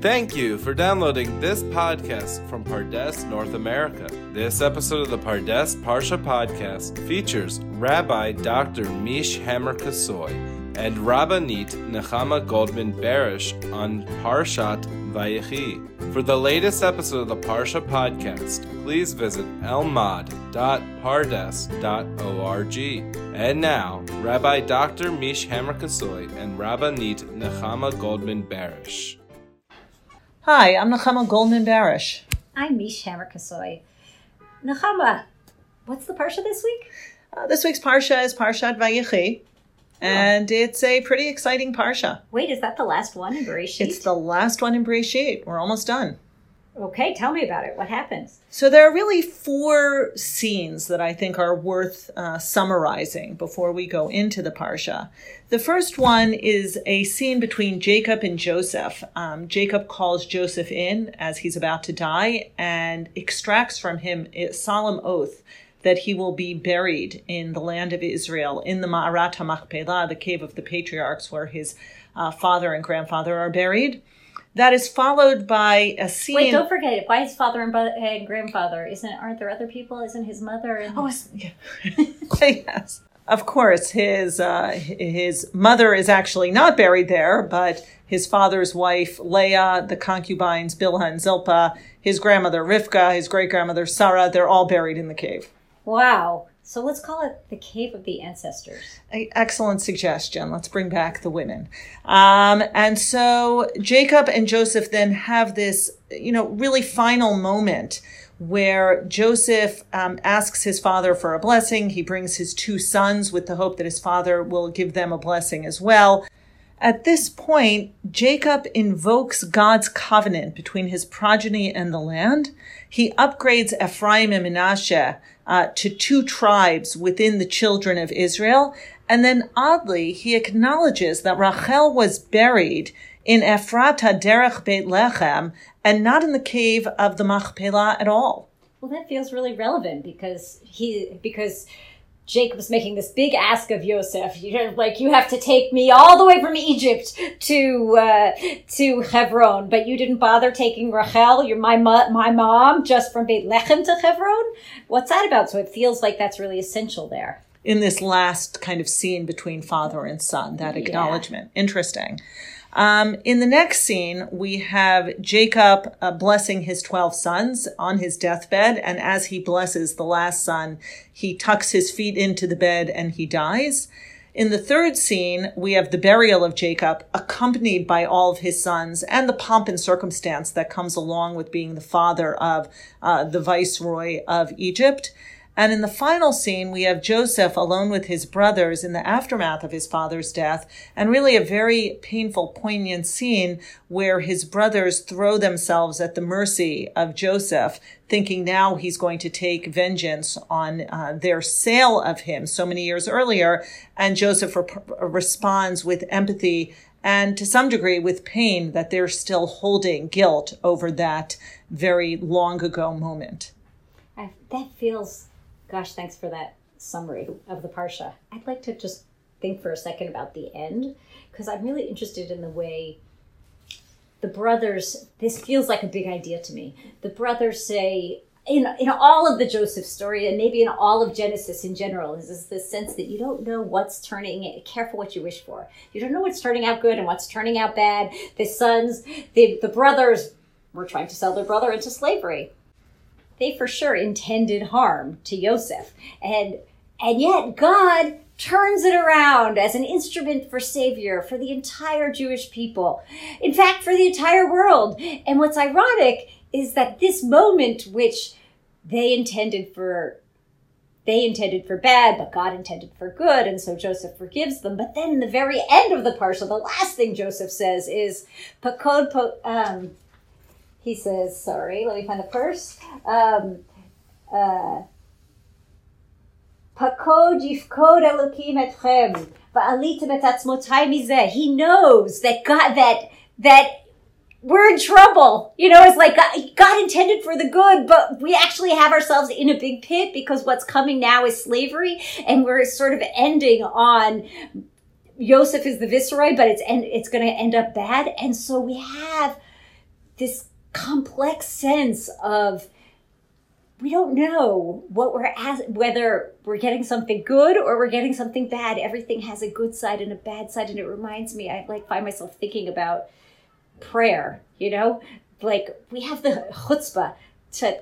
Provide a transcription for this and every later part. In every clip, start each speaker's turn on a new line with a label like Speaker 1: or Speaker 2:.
Speaker 1: Thank you for downloading this podcast from Pardes, North America. This episode of the Pardes Parsha podcast features Rabbi Dr. Meesh Hammer Kossoy and Rabbanit Nechama Goldman Barash on Parshat Vayechi. For the latest episode of the Parsha podcast, please visit elmad.pardes.org. And now, Rabbi Dr. Meesh Hammer Kossoy and Rabbanit Nechama Goldman Barash.
Speaker 2: Hi, I'm Nechama Goldman Barash.
Speaker 3: I'm Meesh Hammer Kossoy. Nechama, what's the Parsha this week?
Speaker 2: Uh, this week's Parsha is Parshat Vayechi, and it's a pretty exciting Parsha.
Speaker 3: Wait, is that the last one in Bereshit?
Speaker 2: It's the last one in Bereshit. We're almost done.
Speaker 3: Okay, tell me about it. What happens?
Speaker 2: So there are really four scenes that I think are worth uh, summarizing before we go into the parsha. The first one is a scene between Jacob and Joseph. Um, Jacob calls Joseph in as he's about to die and extracts from him a solemn oath that he will be buried in the land of Israel, in the Ma'arat HaMachpelah, the cave of the patriarchs, where his uh, father and grandfather are buried. That is followed by a scene.
Speaker 3: Wait, don't forget it. Why his father and, bro- and grandfather? Isn't aren't there other people? Isn't his mother? And...
Speaker 2: Oh, yeah. yes. Of course, his uh, his mother is actually not buried there, but his father's wife Leah, the concubines Bilhah and Zilpah, his grandmother Rivka, his great grandmother Sarah, they're all buried in the cave.
Speaker 3: Wow. So let's call it the cave of the ancestors.
Speaker 2: Excellent suggestion. Let's bring back the women. Um, and so Jacob and Joseph then have this, you know, really final moment where Joseph um, asks his father for a blessing. He brings his two sons with the hope that his father will give them a blessing as well. At this point, Jacob invokes God's covenant between his progeny and the land. He upgrades Ephraim and Manasseh uh, to two tribes within the children of Israel. And then oddly, he acknowledges that Rachel was buried in Ephrata Derech Beit Lechem and not in the cave of the Machpelah at all.
Speaker 3: Well, that feels really relevant because he because Jacob's making this big ask of Yosef. You know, like you have to take me all the way from Egypt to uh, to Hebron, but you didn't bother taking Rachel, you're my mo- my mom, just from Beit Lechem to Hebron. What's that about? So it feels like that's really essential there.
Speaker 2: in this last kind of scene between father and son, that acknowledgement. Interesting. Um, in the next scene, we have Jacob uh, blessing his 12 sons on his deathbed. And as he blesses the last son, he tucks his feet into the bed and he dies. In the third scene, we have the burial of Jacob, accompanied by all of his sons, and the pomp and circumstance that comes along with being the father of uh, the viceroy of Egypt. And in the final scene, we have Joseph alone with his brothers in the aftermath of his father's death, and really a very painful, poignant scene where his brothers throw themselves at the mercy of Joseph, thinking now he's going to take vengeance on uh, their sale of him so many years earlier. And Joseph rep- responds with empathy and to some degree with pain that they're still holding guilt over that very long ago moment.
Speaker 3: I, that feels, gosh, thanks for that summary of the Parsha. I'd like to just think for a second about the end because I'm really interested in the way the brothers, this feels like a big idea to me. The brothers say, in, in all of the Joseph story and maybe in all of Genesis in general is this, sense that you don't know what's turning careful what you wish for. You don't know what's turning out good and what's turning out bad. The sons, the, the brothers were trying to sell their brother into slavery they for sure intended harm to Yosef. And and yet God turns it around as an instrument for savior for the entire Jewish people. In fact, for the entire world. And what's ironic is that this moment which they intended for they intended for bad, but God intended for good, and so Joseph forgives them. But then the very end of the parsha, the last thing Joseph says is, "Pakod um, he says, sorry, let me find the verse. Um, uh. He knows that God, that, that we're in trouble. You know, it's like God, God intended for the good, but we actually have ourselves in a big pit because what's coming now is slavery, and we're sort of ending on Joseph is the viceroy, but it's and it's going to end up bad, and so we have this complex sense of we don't know what we're as whether we're getting something good or we're getting something bad. Everything has a good side and a bad side, and it reminds me. I like find myself thinking about prayer. You know, like we have the chutzpah to.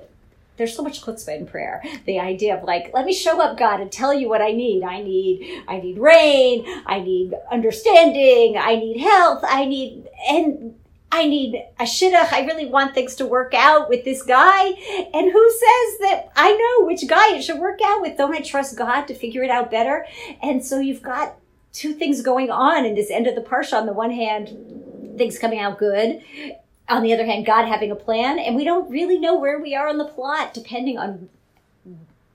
Speaker 3: There's so much chutzpah in prayer. The idea of like, let me show up, God, and tell you what I need. I need, I need rain. I need understanding. I need health. I need, and I need a shidduch. I really want things to work out with this guy. And who says that I know which guy it should work out with? Don't I trust God to figure it out better? And so you've got two things going on in this end of the parsha. On the one hand, things coming out good. On the other hand, God having a plan. And we don't really know where we are on the plot, depending on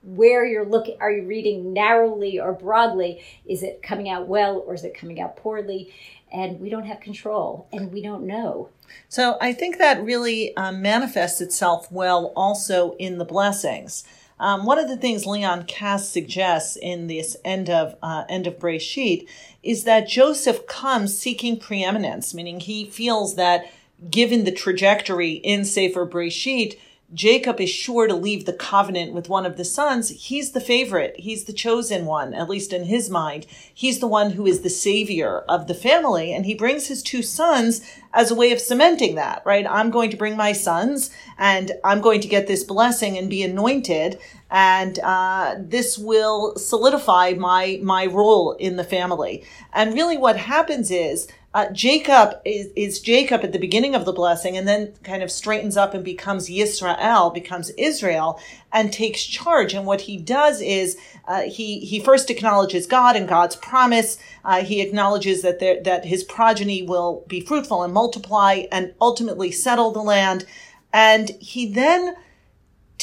Speaker 3: where you're looking. Are you reading narrowly or broadly? Is it coming out well or is it coming out poorly? And we don't have control and we don't know.
Speaker 2: So I think that really um, manifests itself well also in the blessings. Um, one of the things Leon Kass suggests in this end of uh, end of Breshit is that Joseph comes seeking preeminence, meaning he feels that given the trajectory in Sefer Breshit, Jacob is sure to leave the covenant with one of the sons. He's the favorite. He's the chosen one, at least in his mind. He's the one who is the savior of the family. And he brings his two sons as a way of cementing that, right? I'm going to bring my sons and I'm going to get this blessing and be anointed. And uh, this will solidify my, my role in the family. And really what happens is uh, Jacob is, is Jacob at the beginning of the blessing and then kind of straightens up and becomes Yisrael, becomes Israel and takes charge. And what he does is uh, he, he first acknowledges God and God's promise. Uh, he acknowledges that there, that his progeny will be fruitful and multiply and ultimately settle the land. And he then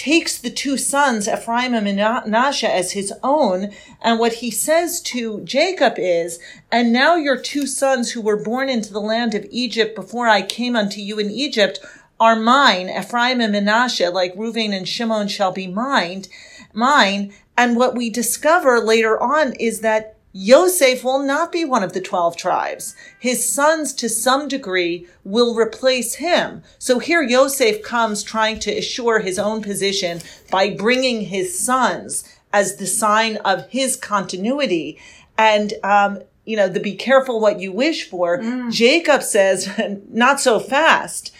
Speaker 2: takes the two sons, Ephraim and Manasseh, as his own. And what he says to Jacob is, and now your two sons who were born into the land of Egypt before I came unto you in Egypt are mine. Ephraim and Manasseh, like Reuven and Shimon shall be mine, mine. And what we discover later on is that Yosef will not be one of the 12 tribes. His sons, to some degree, will replace him. So here Yosef comes trying to assure his own position by bringing his sons as the sign of his continuity. And, um, you know, the be careful what you wish for. Mm. Jacob says, not so fast.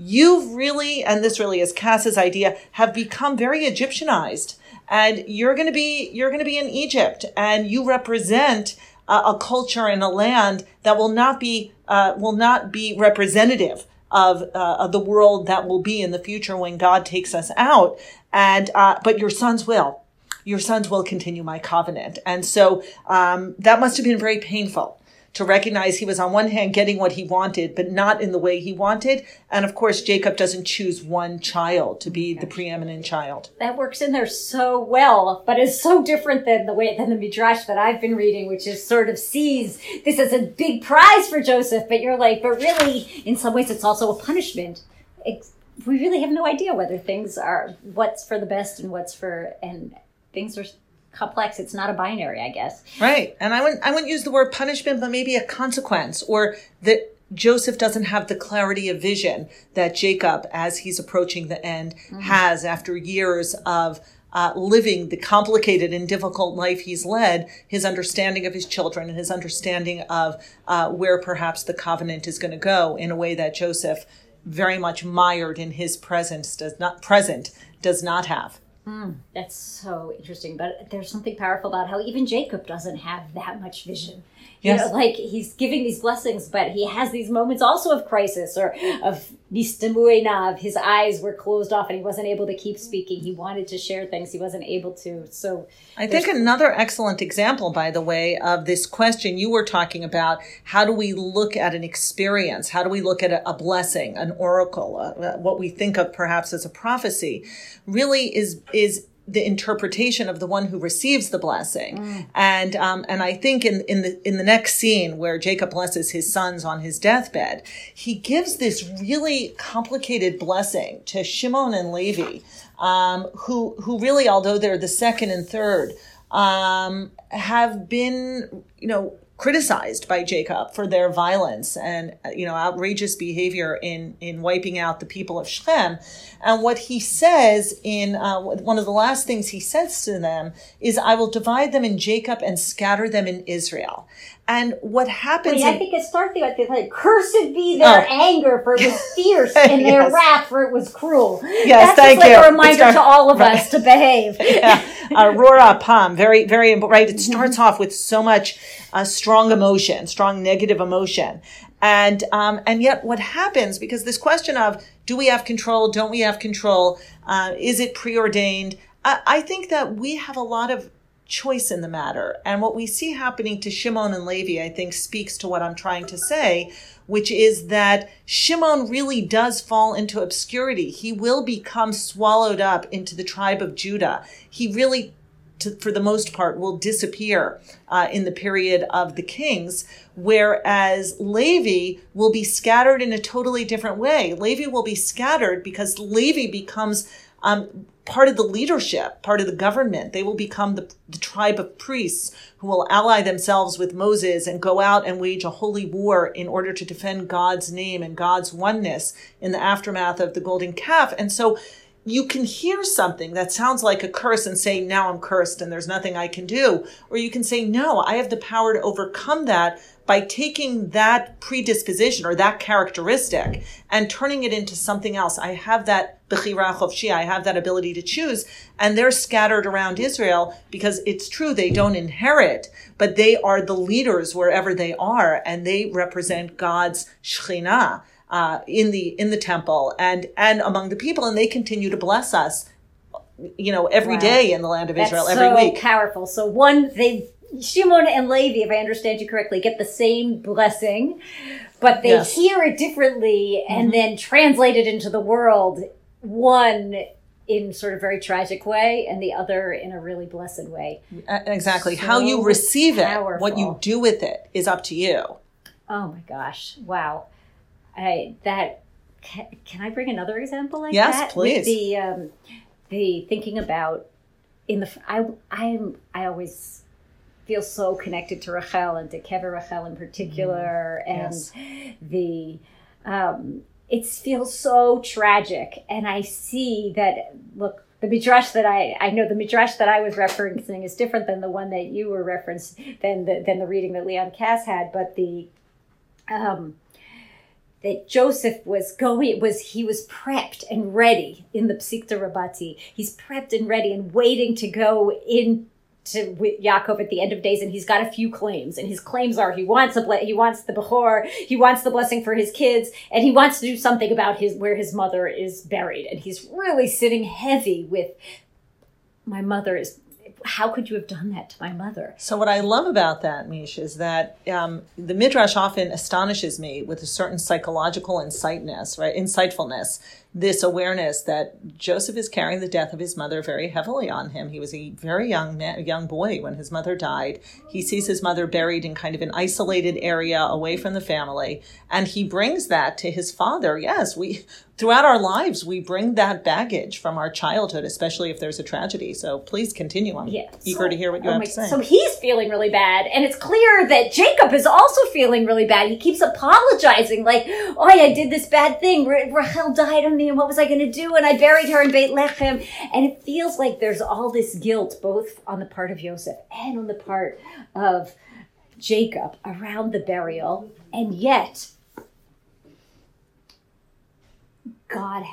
Speaker 2: You've really, and this really is Kass's idea, have become very Egyptianized. And you're going to be you're going to be in Egypt, and you represent a culture and a land that will not be uh, will not be representative of, uh, of the world that will be in the future when God takes us out. And uh, but your sons will, your sons will continue my covenant, and so um, that must have been very painful to recognize he was on one hand getting what he wanted, but not in the way he wanted. And of course, Jacob doesn't choose one child to be the preeminent child.
Speaker 3: That works in there so well, but it's so different than the way than the midrash that I've been reading, which is sort of sees this as a big prize for Joseph. But you're like, but really, in some ways, it's also a punishment. It's, we really have no idea whether things are what's for the best and what's for and things are complex. It's not a binary, I guess.
Speaker 2: Right. And I wouldn't I wouldn't use the word punishment, but maybe a consequence or that Joseph doesn't have the clarity of vision that Jacob, as he's approaching the end, mm-hmm. has after years of uh, living the complicated and difficult life he's led, his understanding of his children and his understanding of uh, where perhaps the covenant is going to go in a way that Joseph, very much mired in his presence, does not present does not have.
Speaker 3: Mm, that's so interesting. But there's something powerful about how even Jacob doesn't have that much vision. You yes. know, like he's giving these blessings, but he has these moments also of crisis or of nistamuenav. His eyes were closed off and he wasn't able to keep speaking. He wanted to share things. He wasn't able to. So
Speaker 2: I think another excellent example, by the way, of this question you were talking about, how do we look at an experience? How do we look at a, a blessing, an oracle, uh, what we think of perhaps as a prophecy really is, is the interpretation of the one who receives the blessing. Mm. And um, and I think in in the in the next scene where Jacob blesses his sons on his deathbed, he gives this really complicated blessing to Shimon and Levi, um, who who really, although they're the second and third, um, have been you know criticized by Jacob for their violence and you know outrageous behavior in in wiping out the people of Shechem. And what he says in uh, one of the last things he says to them is, "I will divide them in Jacob and scatter them in Israel." And what happens?
Speaker 3: Wait,
Speaker 2: in,
Speaker 3: I think it starts like this: like, "Cursed be their oh. anger, for it was fierce, and their yes. wrath, for it was cruel."
Speaker 2: Yes,
Speaker 3: That's
Speaker 2: thank
Speaker 3: just
Speaker 2: you.
Speaker 3: like a reminder to all of right. us to behave.
Speaker 2: yeah, Arur apam, very, very right. It starts mm-hmm. off with so much uh, strong emotion, strong negative emotion, and um, and yet what happens because this question of do we have control, don't we have control, uh, is it preordained? I, I think that we have a lot of choice in the matter. And what we see happening to Shimon and Levi, I think, speaks to what I'm trying to say, which is that Shimon really does fall into obscurity. He will become swallowed up into the tribe of Judah. He really to, for the most part, will disappear uh, in the period of the kings, whereas Levi will be scattered in a totally different way. Levi will be scattered because Levi becomes um, part of the leadership, part of the government. They will become the, the tribe of priests who will ally themselves with Moses and go out and wage a holy war in order to defend God's name and God's oneness in the aftermath of the golden calf. And so you can hear something that sounds like a curse and say, now I'm cursed and there's nothing I can do. Or you can say, no, I have the power to overcome that by taking that predisposition or that characteristic and turning it into something else. I have that bechira chofshi, I have that ability to choose. And they're scattered around Israel because it's true, they don't inherit, but they are the leaders wherever they are and they represent God's Shekhinah. Uh, in the in the temple and and among the people, and they continue to bless us you know, every wow. day in the land of
Speaker 3: That's
Speaker 2: Israel, every
Speaker 3: so
Speaker 2: week.
Speaker 3: Powerful. So one, they Shimon and Levi, if I understand you correctly, get the same blessing, but they yes. hear it differently and mm-hmm. then translate it into the world. One in sort of very tragic way and the other in a really blessed way.
Speaker 2: Exactly. So How you receive powerful. it, what you do with it is up to you.
Speaker 3: Oh my gosh. Wow. I that can, can I bring another example like
Speaker 2: yes,
Speaker 3: that?
Speaker 2: Yes, please.
Speaker 3: With the um the thinking about in the I I'm I always feel so connected to Rachel and to Kever Rachel in particular, mm, and yes. the um, it feels so tragic. And I see that look, the midrash that I I know the midrash that I was referencing is different than the one that you were referenced than the than the reading that Leon Kass had, but the um that Joseph was going was he was prepped and ready in the Pesikta Rabbati. He's prepped and ready and waiting to go in to Yaakov at the end of days, and he's got a few claims. And his claims are he wants a ble- he wants the bechor, he wants the blessing for his kids, and he wants to do something about his where his mother is buried. And he's really sitting heavy with my mother is how could you have done that to my mother?
Speaker 2: So what I love about that, Meesh, is that um, the midrash often astonishes me with a certain psychological insightness, right? Insightfulness, this awareness that Joseph is carrying the death of his mother very heavily on him. He was a very young man, young boy when his mother died. He sees his mother buried in kind of an isolated area away from the family, and he brings that to his father. Yes, we throughout our lives we bring that baggage from our childhood, especially if there's a tragedy. So please continue. I'm yeah. eager so, to hear what you oh have my, to say.
Speaker 3: So he's feeling really bad, and it's clear that Jacob is also feeling really bad. He keeps apologizing, like, "Oh, I did this bad thing. Rachel died on me, and what was I going to do? And I buried her in Beit Lechem." And it feels like there's all this guilt, both on the part of Joseph and on the part of Jacob around the burial, and yet God,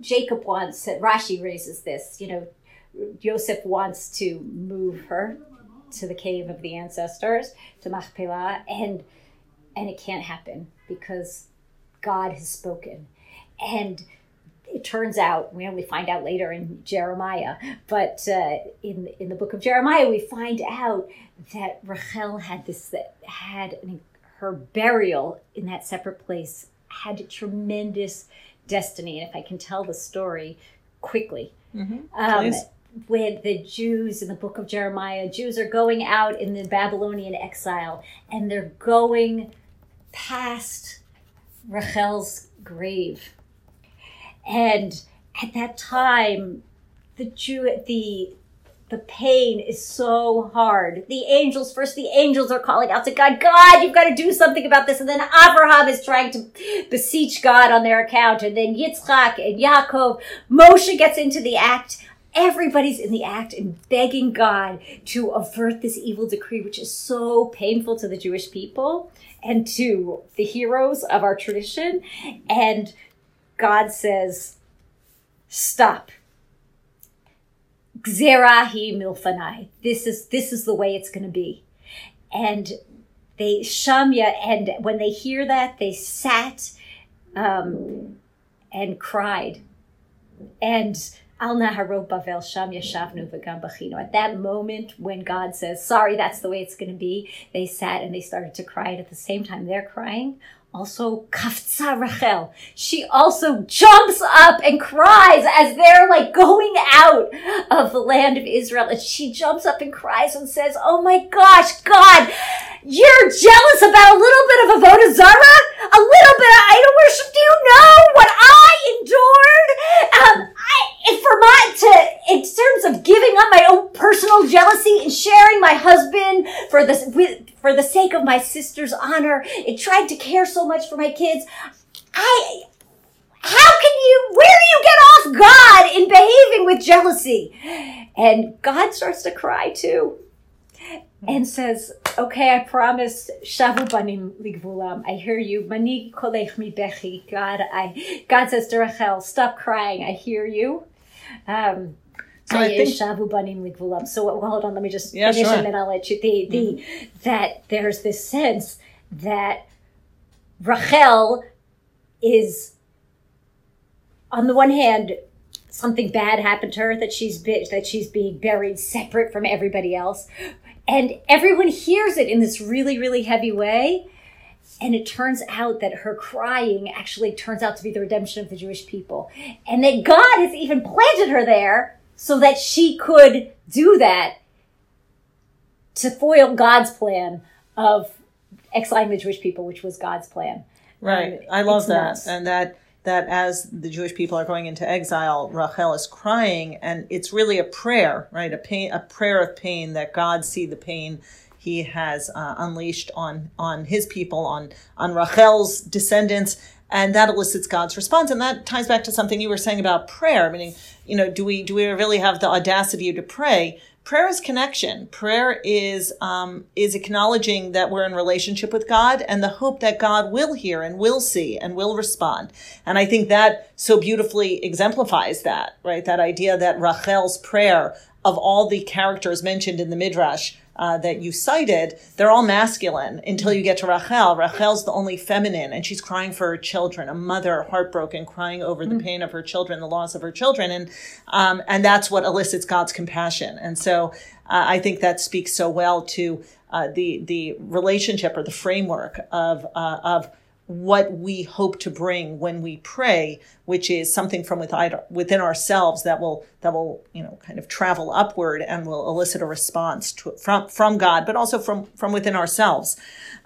Speaker 3: Jacob wants, Rashi raises this, you know, Joseph wants to move her to the cave of the ancestors, to Machpelah, and and it can't happen because God has spoken. And it turns out we only find out later in Jeremiah, but uh, in in the book of Jeremiah we find out that Rachel had this had her burial in that separate place had tremendous destiny. And if I can tell the story quickly,
Speaker 2: mm-hmm. um,
Speaker 3: when the Jews in the book of Jeremiah, Jews are going out in the Babylonian exile and they're going past Rachel's grave. And at that time, the Jew, the the pain is so hard. The angels, first the angels are calling out to God, God, you've got to do something about this. And then Abraham is trying to beseech God on their account. And then Yitzchak and Yaakov, Moshe gets into the act. Everybody's in the act and begging God to avert this evil decree, which is so painful to the Jewish people and to the heroes of our tradition. And God says, stop. Gzerahi milfanai. This is this is the way it's going to be. And they Shamya, and when they hear that, they sat um, and cried. And Al Bavel Sham Yashavnu V'Gam Bachino. At that moment, when God says, "Sorry, that's the way it's going to be," they sat and they started to cry. And at the same time, they're crying also Kafza Rachel. She also jumps up and cries as they're like going out of the land of Israel. And she jumps up and cries and says, Oh my gosh, God, you're jealous about a little bit of Avodah Zarah? A little bit of idol worship? Do you know what I endured? Um, for my, to, in terms of giving up my own personal jealousy and sharing my husband for the, for the sake of my sister's honor, and tried to care so much for my kids. I, how can you, where do you get off God in behaving with jealousy? And God starts to cry too and says, okay, I promise, shavu banim ligvulam. I hear you. Mani kolech mi bechi. God, I, God says to Rachel, stop crying. I hear you. Um, so I think shavu banim ligvulam. So well, hold on, let me just
Speaker 2: yeah,
Speaker 3: finish
Speaker 2: sure.
Speaker 3: and then I'll let you, the, the, mm-hmm. that there's this sense that Rachel is, on the one hand, something bad happened to her that she's that she's being buried separate from everybody else, and everyone hears it in this really really heavy way. And it turns out that her crying actually turns out to be the redemption of the Jewish people, and that God has even planted her there so that she could do that to foil God's plan of exiling the Jewish people, which was God's plan.
Speaker 2: Right. Um, I love that. Nuts. And that that as the Jewish people are going into exile, Rachel is crying, and it's really a prayer, right? A pain, a prayer of pain that God see the pain He has uh, unleashed on on His people, on on Rachel's descendants, and that elicits God's response. And that ties back to something you were saying about prayer. Meaning, you know, do we do we really have the audacity to pray? Prayer is connection. Prayer is um, is acknowledging that we're in relationship with God and the hope that God will hear and will see and will respond. And I think that so beautifully exemplifies that, right? That idea that Rachel's prayer of all the characters mentioned in the Midrash uh, that you cited, they're all masculine until you get to Rachel. Rachel's the only feminine, and she's crying for her children, a mother heartbroken, crying over the mm. pain of her children, the loss of her children, and um, and that's what elicits God's compassion. And so uh, I think that speaks so well to uh, the the relationship or the framework of uh, of what we hope to bring when we pray, which is something from within ourselves that will that will you know kind of travel upward and will elicit a response to, from from God, but also from from within ourselves.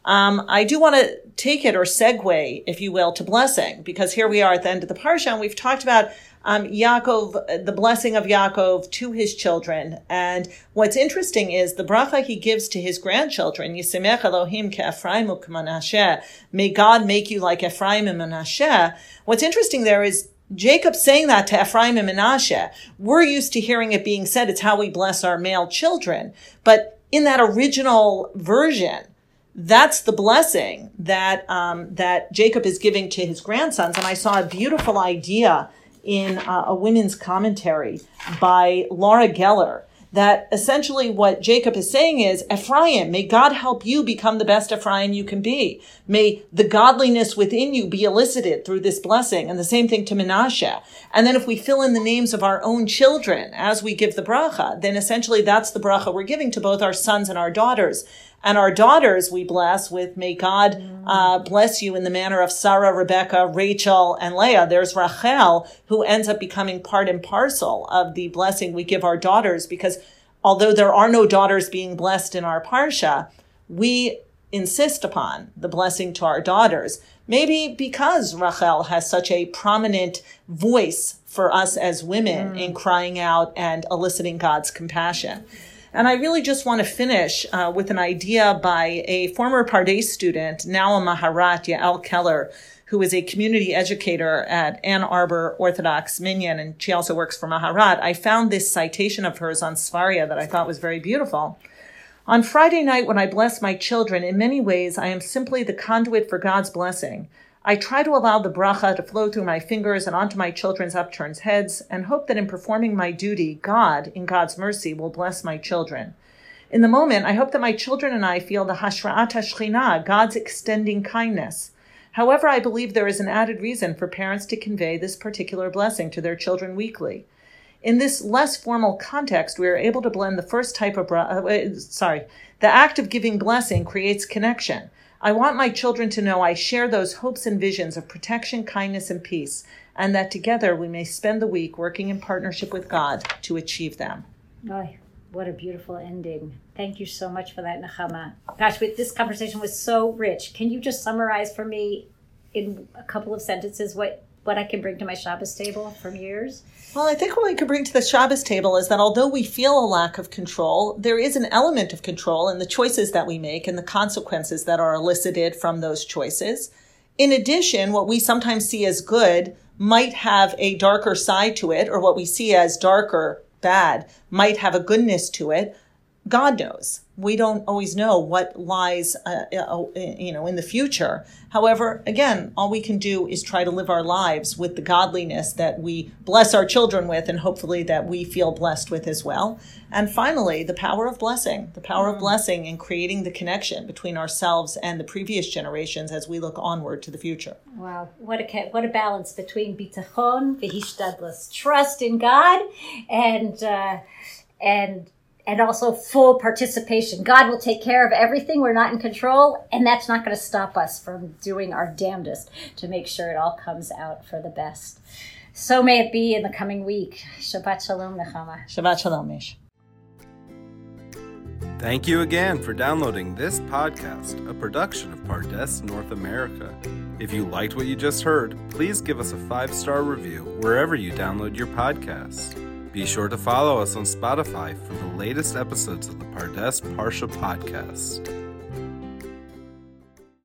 Speaker 2: Um, I do want to take it or segue, if you will, to blessing because here we are at the end of the parsha, and we've talked about um, Yaakov, the blessing of Yaakov to his children. And what's interesting is the bracha he gives to his grandchildren, Yisimech Elohim ke'Ephraim u'k'Manasheh. May God make you like Ephraim and Manasseh. What's interesting there is Jacob saying that to Ephraim and Manasseh. We're used to hearing it being said, it's how we bless our male children. But in that original version, that's the blessing that um, that Jacob is giving to his grandsons. And I saw a beautiful idea in uh, a women's commentary by Laura Geller that essentially what Jacob is saying is, Ephraim, may God help you become the best Ephraim you can be. May the godliness within you be elicited through this blessing. And the same thing to Menashe. And then if we fill in the names of our own children as we give the bracha, then essentially that's the bracha we're giving to both our sons and our daughters. And our daughters we bless with, may God uh, bless you in the manner of Sarah, Rebecca, Rachel, and Leah. There's Rachel, who ends up becoming part and parcel of the blessing we give our daughters, because although there are no daughters being blessed in our Parsha, we insist upon the blessing to our daughters. Maybe because Rachel has such a prominent voice for us as women mm. in crying out and eliciting God's compassion. And I really just want to finish uh, with an idea by a former Pardes student, now a Maharat, Yael Keller, who is a community educator at Ann Arbor Orthodox Minyan, and she also works for Maharat. I found this citation of hers on Sefaria that I thought was very beautiful. On Friday night, when I bless my children, in many ways, I am simply the conduit for God's blessing. I try to allow the bracha to flow through my fingers and onto my children's upturned heads, and hope that in performing my duty, God, in God's mercy, will bless my children. In the moment, I hope that my children and I feel the Hashra'at HaShechina, God's extending kindness. However, I believe there is an added reason for parents to convey this particular blessing to their children weekly. In this less formal context, we are able to blend the first type of, uh, sorry, the act of giving blessing creates connection. I want my children to know I share those hopes and visions of protection, kindness, and peace, and that together we may spend the week working in partnership with God to achieve them.
Speaker 3: Oh, what a beautiful ending. Thank you so much for that, Nechama. Gosh, this conversation was so rich. Can you just summarize for me in a couple of sentences what what I can bring to my Shabbos table from years?
Speaker 2: Well, I think what we could bring to the Shabbos table is that although we feel a lack of control, there is an element of control in the choices that we make and the consequences that are elicited from those choices. In addition, what we sometimes see as good might have a darker side to it, or what we see as darker, bad, might have a goodness to it. God knows we don't always know what lies, uh, uh, you know, in the future. However, again, all we can do is try to live our lives with the godliness that we bless our children with, and hopefully that we feel blessed with as well. And finally, the power of blessing, the power mm. of blessing in creating the connection between ourselves and the previous generations as we look onward to the future.
Speaker 3: Wow, what a what a balance between bitachon, v'hishtadlus, trust in God, and uh, and and also full participation. God will take care of everything. We're not in control, and that's not going to stop us from doing our damnedest to make sure it all comes out for the best. So may it be in the coming week. Shabbat Shalom, Nechama.
Speaker 2: Shabbat Shalom, Meesh.
Speaker 1: Thank you again for downloading this podcast, a production of Pardes North America. If you liked what you just heard, please give us a five star review wherever you download your podcasts. Be sure to follow us on Spotify for the latest episodes of the Pardes Parsha podcast.